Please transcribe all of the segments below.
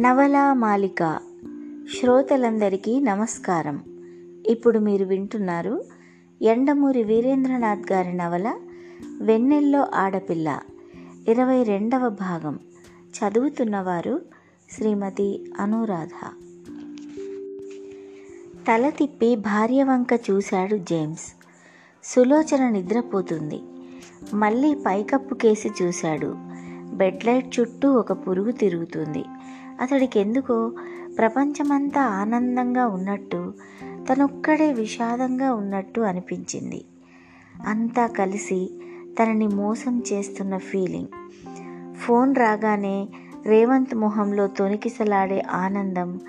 నవలా మాలిక శ్రోతలందరికీ నమస్కారం. ఇప్పుడు మీరు వింటున్నారు ఎండమూరి వీరేంద్రనాథ్ గారి నవల వెన్నెల్లో ఆడపిల్ల ఇరవై రెండవ భాగం. చదువుతున్నవారు శ్రీమతి అనురాధ. తల తిప్పి భార్య వంక చూశాడు జేమ్స్. సులోచన నిద్రపోతుంది. మళ్ళీ పైకప్పు కేసి చూశాడు. బెడ్ లైట్ చుట్టూ ఒక పురుగు తిరుగుతుంది. అతడికి ఎందుకో ప్రపంచమంతా ఆనందంగా ఉన్నట్టు తనొక్కడే విషాదంగా ఉన్నట్టు అనిపించింది. అంతా కలిసి తనని మోసం చేస్తున్న ఫీలింగ్. ఫోన్ రాగానే రేవంత్ మొహంలో తొనికిసలాడే ఆనందం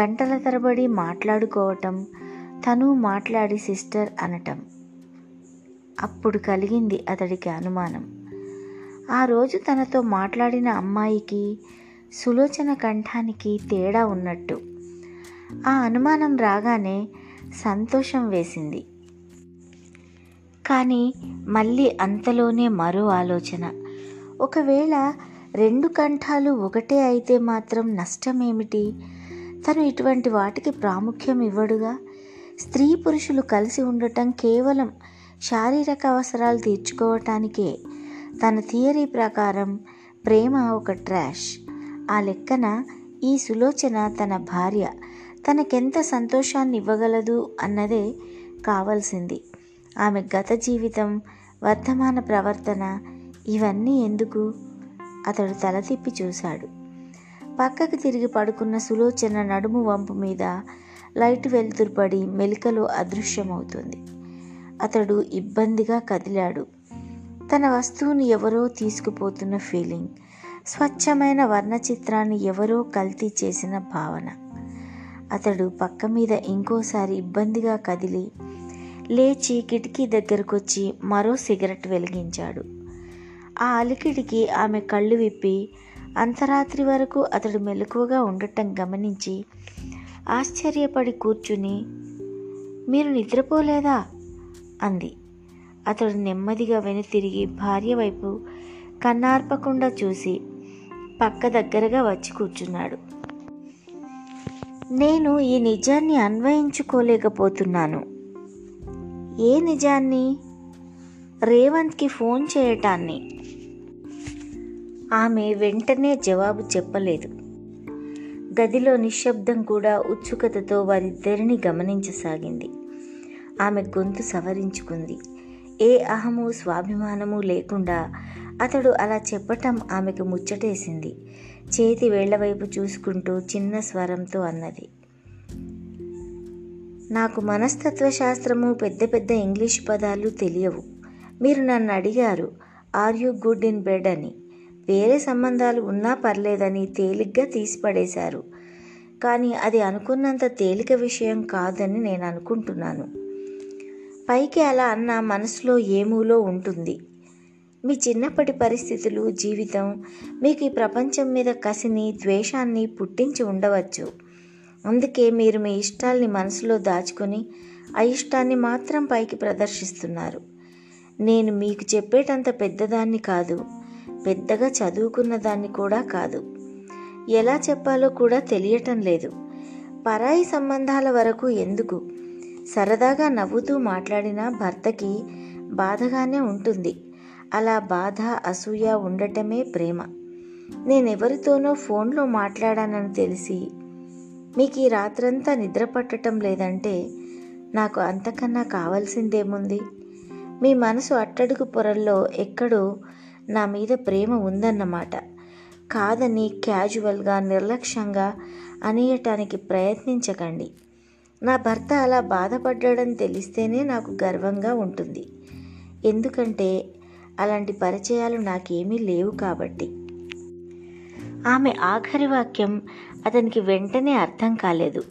గంటల తరబడి మాట్లాడుకోవటం తను మాట్లాడి సిస్టర్ అనటం. అప్పుడు కలిగింది అతడికి అనుమానం. ఆ రోజు తనతో మాట్లాడిన అమ్మాయికి సులోచన కంఠానికి తేడా ఉన్నట్టు. ఆ అనుమానం రాగానే సంతోషం వేసింది. కానీ మళ్ళీ అంతలోనే మరో ఆలోచన. ఒకవేళ రెండు కంఠాలు ఒకటే అయితే మాత్రం నష్టమేమిటి? తను ఇటువంటి వాటికి ప్రాముఖ్యం ఇవ్వడుగా? స్త్రీ పురుషులు కలిసి ఉండటం కేవలం శారీరక అవసరాలు తీర్చుకోవటానికే. తన థియరీ ప్రకారం ప్రేమ ఒక ట్రాష్. ఆ లెక్కన ఈ సులోచన తన భార్య తనకెంత సంతోషాన్ని ఇవ్వగలదు అన్నదే కావాల్సింది. ఆమె గత జీవితం వర్ధమాన ప్రవర్తన ఇవన్నీ ఎందుకు? అతడు తల తిప్పి చూశాడు. పక్కకు తిరిగి పడుకున్న సులోచన నడుము వంపు మీద లైట్ వెలుతురుపడి మెలికలో అదృశ్యమవుతుంది. అతడు ఇబ్బందిగా కదిలాడు. తన వస్తువుని ఎవరో తీసుకుపోతున్న ఫీలింగ్. స్వచ్ఛమైన వర్ణ చిత్రాన్ని ఎవరో కల్తీ చేసిన భావన. అతడు పక్క మీద ఇంకోసారి ఇబ్బందిగా కదిలి లేచి కిటికీ దగ్గరకొచ్చి మరో సిగరెట్ వెలిగించాడు. ఆ అలికిడికి ఆమె కళ్ళు విప్పి అంతరాత్రి వరకు అతడు మెలకువగా ఉండటం గమనించి ఆశ్చర్యపడి కూర్చుని మీరు నిద్రపోలేదా? అంది. అతడు నెమ్మదిగా వెనుతిరిగి భార్య వైపు కన్నార్పకుండా చూసి పక్క దగ్గరగా వచ్చి కూర్చున్నాడు. నేను ఈ నిజాన్ని అన్వయించుకోలేకపోతున్నాను. ఏ నిజాన్ని? రేవంత్కి ఫోన్ చేయటాన్ని. ఆమె వెంటనే జవాబు చెప్పలేదు. గదిలో నిశ్శబ్దం కూడా ఉత్సుకతతో వారిద్దరిని గమనించసాగింది. ఆమె గొంతు సవరించుకుంది. ఏ అహము స్వాభిమానము లేకుండా అతడు అలా చెప్పటం ఆమెకు ముచ్చటేసింది. చేతి వేళ్ళవైపు చూసుకుంటూ చిన్న స్వరంతో అన్నది. నాకు మనస్తత్వ శాస్త్రము పెద్ద పెద్ద ఇంగ్లీష్ పదాలు తెలియవు. మీరు నన్ను అడిగారు are you good in bed అని. వేరే సంబంధాలు ఉన్నా పర్లేదని తేలిగ్గా తీసిపడేశారు. కానీ అది అనుకున్నంత తేలిక విషయం కాదని నేను అనుకుంటున్నాను. పైకి అలా అన్న మనసులో ఏమూలో ఉంటుంది? మీ చిన్నప్పటి పరిస్థితులు జీవితం మీకు ఈ ప్రపంచం మీద కసిని ద్వేషాన్ని పుట్టించి ఉండవచ్చు. అందుకే మీరు మీ ఇష్టాల్ని మనసులో దాచుకొని ఆ ఇష్టాన్ని మాత్రం పైకి ప్రదర్శిస్తున్నారు. నేను మీకు చెప్పేటంత పెద్దదాన్ని కాదు పెద్దగా చదువుకున్న దాన్ని కూడా కాదు. ఎలా చెప్పాలో కూడా తెలియటం లేదు. పరాయి సంబంధాల వరకు ఎందుకు? సరదాగా నవ్వుతూ మాట్లాడిన భర్తకి బాధగానే ఉంటుంది. అలా బాధ అసూయ ఉండటమే ప్రేమ. నేనెవరితోనో ఫోన్లో మాట్లాడానని తెలిసి మీకు ఈ రాత్రంతా నిద్ర పట్టడం లేదంటే నాకు అంతకన్నా కావాల్సిందేముంది? మీ మనసు అట్టడుగు పొరల్లో ఎక్కడో నా మీద ప్రేమ ఉందన్నమాట. కాదని క్యాజువల్గా నిర్లక్ష్యంగా అనేయటానికి ప్రయత్నించకండి. నా భర్త అలా బాధపడ్డాడని తెలిస్తేనే నాకు గర్వంగా ఉంటుంది. ఎందుకంటే అలాంటి పరిచయాలు నాకేమీ లేవు కాబట్టి. ఆమె ఆఖరి వాక్యం అతనికి వెంటనే అర్థం కాలేదు.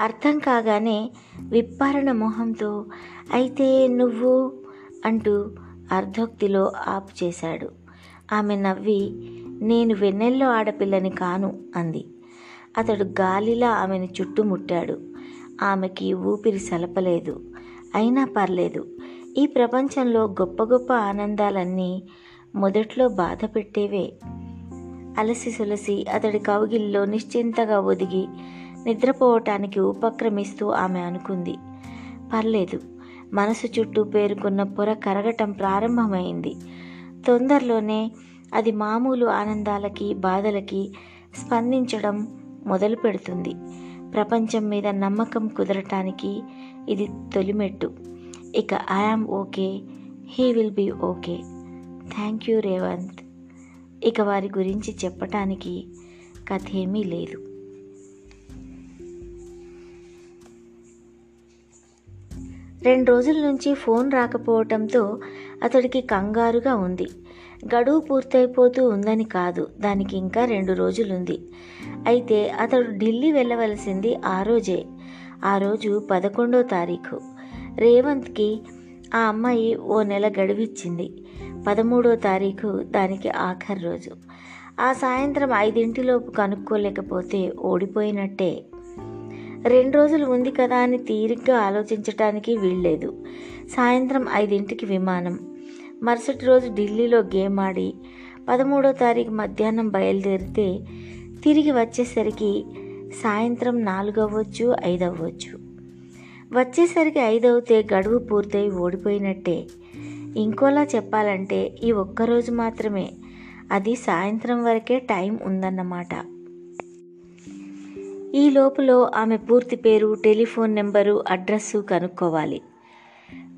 అర్థం కాగానే విప్పారణ మొహంతో అయితే నువ్వు అంటూ అర్ధోక్తిలో ఆపు చేశాడు. ఆమె నవ్వి నేను వెన్నెల్లో ఆడపిల్లని కాను అంది. అతడు గాలిలా ఆమెను చుట్టుముట్టాడు. ఆమెకి ఊపిరి సలపలేదు. అయినా పర్లేదు. ఈ ప్రపంచంలో గొప్ప గొప్ప ఆనందాలన్నీ మొదట్లో బాధ పెట్టేవే అలసి సులసి అతడి కౌగిల్లో నిశ్చింతగా ఒదిగి నిద్రపోవటానికి ఉపక్రమిస్తూ ఆమె అనుకుంది. పర్లేదు మనసు చుట్టూ పేరుకున్న పొర కరగటం ప్రారంభమైంది. తొందరలోనే అది మామూలు ఆనందాలకి బాధలకి స్పందించడం మొదలు పెడుతుంది. ప్రపంచం మీద నమ్మకం కుదరటానికి ఇది తొలిమెట్టు. ఇక I am okay he will be okay thank you Revanth ఇక వారి గురించి చెప్పటానికి కథ ఏమీ లేదు. రెండు రోజుల నుంచి ఫోన్ రాకపోవటంతో అతడికి కంగారుగా ఉంది. గడువు పూర్తయిపోతూ ఉందని కాదు దానికి ఇంకా రెండు రోజులుంది. అయితే అతడు ఢిల్లీ వెళ్ళవలసింది ఆ రోజే ఆ రోజు పదకొండో తారీఖు. రేవంత్కి ఆ అమ్మాయి ఓ నెల గడువిచ్చింది. పదమూడో తారీఖు దానికి ఆఖరి రోజు. ఆ సాయంత్రం ఐదింటిలోపు కనుక్కోలేకపోతే ఓడిపోయినట్టే. రెండు రోజులు ఉంది కదా అని తీరిగ్గా ఆలోచించటానికి వీల్లేదు. సాయంత్రం ఐదింటికి విమానం. మరుసటి రోజు ఢిల్లీలో గేమ్ ఆడి పదమూడో తారీఖు మధ్యాహ్నం బయలుదేరితే తిరిగి వచ్చేసరికి సాయంత్రం నాలుగు అవ్వచ్చు ఐదు అవ్వచ్చు వచ్చేసరికి ఐదవుతే గడువు పూర్తయి ఓడిపోయినట్టే. ఇంకోలా చెప్పాలంటే ఈ ఒక్కరోజు మాత్రమే. అది సాయంత్రం వరకే టైం ఉందన్నమాట. ఈ లోపల ఆమె పూర్తి పేరు టెలిఫోన్ నెంబరు అడ్రస్సు కనుక్కోవాలి.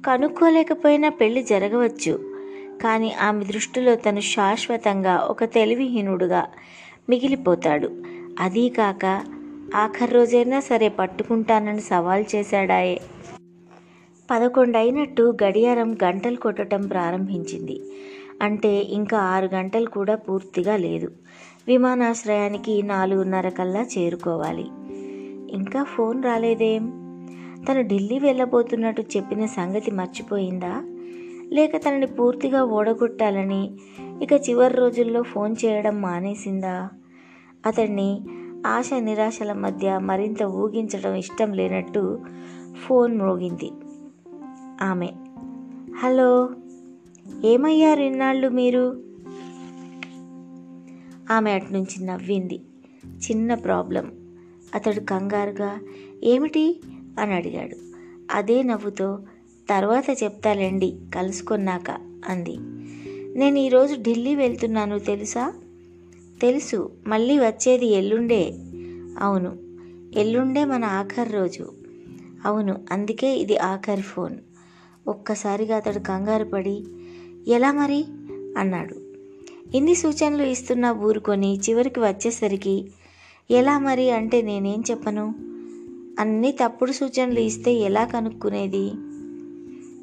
కనుక్కోలేకపోయినా పెళ్ళి జరగవచ్చు. కానీ ఆమె దృష్టిలో తను శాశ్వతంగా ఒక తెలివిహీనుడుగా మిగిలిపోతాడు. అదీ కాక ఆఖరి రోజైనా సరే పట్టుకుంటానని సవాల్ చేశాడాయే. పదకొండు అయినట్టు గడియారం గంటలు కొట్టడం ప్రారంభించింది. అంటే ఇంకా ఆరు గంటలు కూడా పూర్తిగా లేదు. విమానాశ్రయానికి నాలుగున్నర కల్లా చేరుకోవాలి. ఇంకా ఫోన్ రాలేదేం? తను ఢిల్లీ వెళ్ళబోతున్నట్టు చెప్పిన సంగతి మర్చిపోయిందా? లేక తనని పూర్తిగా ఓడగొట్టాలని ఇక చివరి రోజుల్లో ఫోన్ చేయడం మానేసిందా? అతన్ని ఆశ నిరాశల మధ్య మరింత ఊగించడం ఇష్టం లేనట్టు ఫోన్ మోగింది. ఆమె హలో ఏమయ్యారు ఇన్నాళ్ళు మీరు? ఆమె అటు నుంచి నవ్వింది. చిన్న ప్రాబ్లం. అతడు కంగారుగా ఏమిటి? అని అడిగాడు. అదే నవ్వుతో తర్వాత చెప్తాలేండి కలుసుకున్నాక అంది. నేను ఈరోజు ఢిల్లీ వెళ్తున్నాను తెలుసా? తెలుసు మళ్ళీ వచ్చేది ఎల్లుండే. అవును ఎల్లుండే మన ఆఖరి రోజు. అవును అందుకే ఇది ఆఖరి ఫోన్. ఒక్కసారిగా అతడు కంగారు పడి ఎలా మరి? అన్నాడు. ఇన్ని సూచనలు ఇస్తున్నా ఊరుకొని చివరికి వచ్చేసరికి ఎలా మరి అంటే నేనేం చెప్పను? అన్ని తప్పుడు సూచనలు ఇస్తే ఎలా కనుక్కునేది?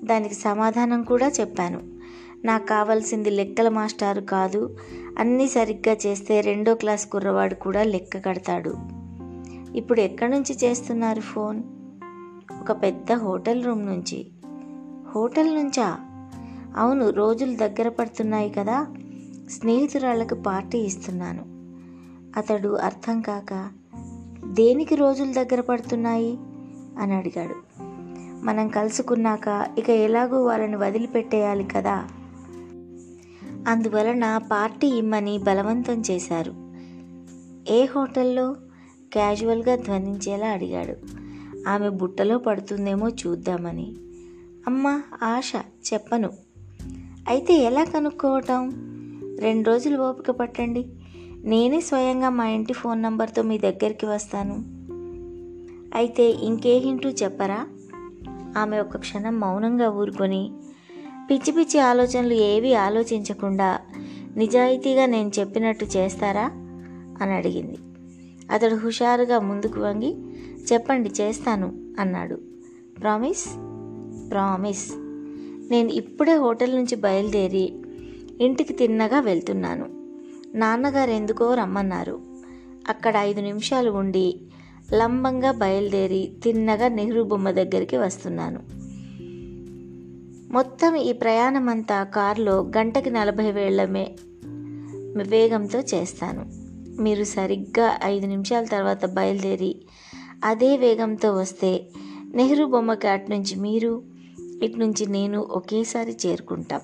దానికి సమాధానం కూడా చెప్పాను. నాకు కావాల్సింది లెక్కల మాస్టారు కాదు అన్నీ సరిగ్గా చేస్తే రెండో క్లాస్ కుర్రవాడు కూడా లెక్క కడతాడు. ఇప్పుడు ఎక్కడి నుంచి చేస్తున్నారు ఫోన్? ఒక పెద్ద హోటల్ రూమ్ నుంచి. హోటల్ నుంచా? అవును రోజులు దగ్గర పడుతున్నాయి కదా. స్నేహితురాళ్ళకు పార్టీ ఇస్తున్నాను. అతడు అర్థం కాక దేనికి రోజులు దగ్గర పడుతున్నాయి? అని అడిగాడు. మనం కలుసుకున్నాక ఇక ఎలాగో వాళ్ళని వదిలిపెట్టేయాలి కదా. అందువలన పార్టీ ఇమ్మని బలవంతం చేశారు. ఏ హోటల్లో? క్యాజువల్గా ధ్వనించేలా అడిగాడు. ఆమె బుట్టలో పడుతుందేమో చూద్దామని. అమ్మ ఆశ చెప్పను. అయితే ఎలా కనుక్కోవటం? రెండు రోజులు ఓపిక పట్టండి. నేనే స్వయంగా మా ఇంటి ఫోన్ నంబర్తో మీ దగ్గరికి వస్తాను. అయితే ఇంకే హింటూ చెప్పరా? ఆమె ఒక క్షణం మౌనంగా ఊరుకొని పిచ్చి పిచ్చి ఆలోచనలు ఏవి ఆలోచించకుండా నిజాయితీగా నేను చెప్పినట్టు చేస్తారా? అని అడిగింది. అతడు హుషారుగా ముందుకు వంగి చెప్పండి చేస్తాను అన్నాడు. ప్రామిస్? ప్రామిస్. నేను ఇప్పుడే హోటల్ నుంచి బయలుదేరి ఇంటికి తిన్నగా వెళ్తున్నాను. నాన్నగారు ఎందుకో రమ్మన్నారు. అక్కడ ఐదు నిమిషాలు ఉండి లంబంగా బయలుదేరి తిన్నగా నెహ్రూ బొమ్మ దగ్గరికి వస్తున్నాను. మొత్తం ఈ ప్రయాణం అంతా కారులో గంటకి నలభై వేళ్ళమే వేగంతో చేస్తాను. మీరు సరిగ్గా ఐదు నిమిషాల తర్వాత బయలుదేరి అదే వేగంతో వస్తే నెహ్రూ బొమ్మకి అటు నుంచి మీరు ఇటు నుంచి నేను ఒకేసారి చేరుకుంటాం.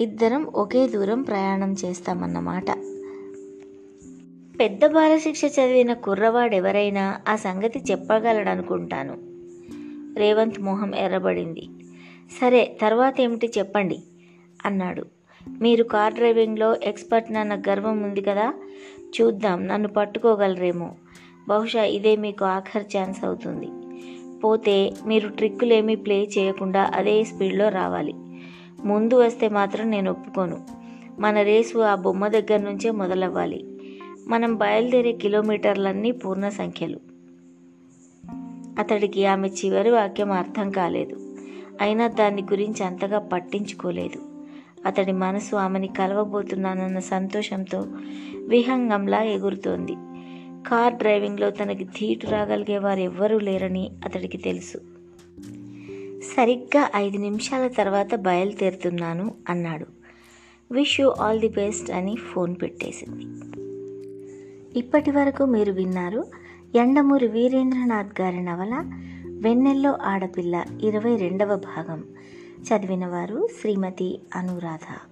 ఇద్దరం ఒకే దూరం ప్రయాణం చేస్తామన్నమాట. పెద్ద బాలశిక్ష చదివిన కుర్రవాడెవరైనా ఆ సంగతి చెప్పగలడనుకుంటాను. రేవంత్ మొహం ఎర్రబడింది. సరే తర్వాత ఏమిటి చెప్పండి అన్నాడు. మీరు కార్ డ్రైవింగ్లో ఎక్స్పర్ట్ నన్న గర్వం ఉంది కదా చూద్దాం నన్ను పట్టుకోగలరేమో. బహుశా ఇదే మీకు ఆఖరి ఛాన్స్ అవుతుంది. పోతే మీరు ట్రిక్కులేమీ ప్లే చేయకుండా అదే స్పీడ్లో రావాలి. ముందు వస్తే మాత్రం నేను ఒప్పుకోను. మన రేసు ఆ బొమ్మ దగ్గర నుంచే మొదలవ్వాలి. మనం బయలుదేరే కిలోమీటర్లన్నీ పూర్ణ సంఖ్యలు. అతడికి ఆమె చివరి వాక్యం అర్థం కాలేదు. అయినా దాని గురించి అంతగా పట్టించుకోలేదు. అతడి మనసు ఆమెని కలవబోతున్నానన్న సంతోషంతో విహంగంలా ఎగురుతోంది. కార్ డ్రైవింగ్లో తనకి ధీటు రాగలిగే వారు ఎవ్వరూ లేరని అతడికి తెలుసు. సరిగ్గా ఐదు నిమిషాల తర్వాత బయలుదేరుతున్నాను అన్నాడు. Wish you all the best అని ఫోన్ పెట్టేసింది. ఇప్పటి వరకు మీరు విన్నారు ఎండమూరి వీరేంద్రనాథ్ గారి నవల వెన్నెల్లో ఆడపిల్ల ఇరవై రెండవ భాగం. చదివినవారు శ్రీమతి అనురాధ.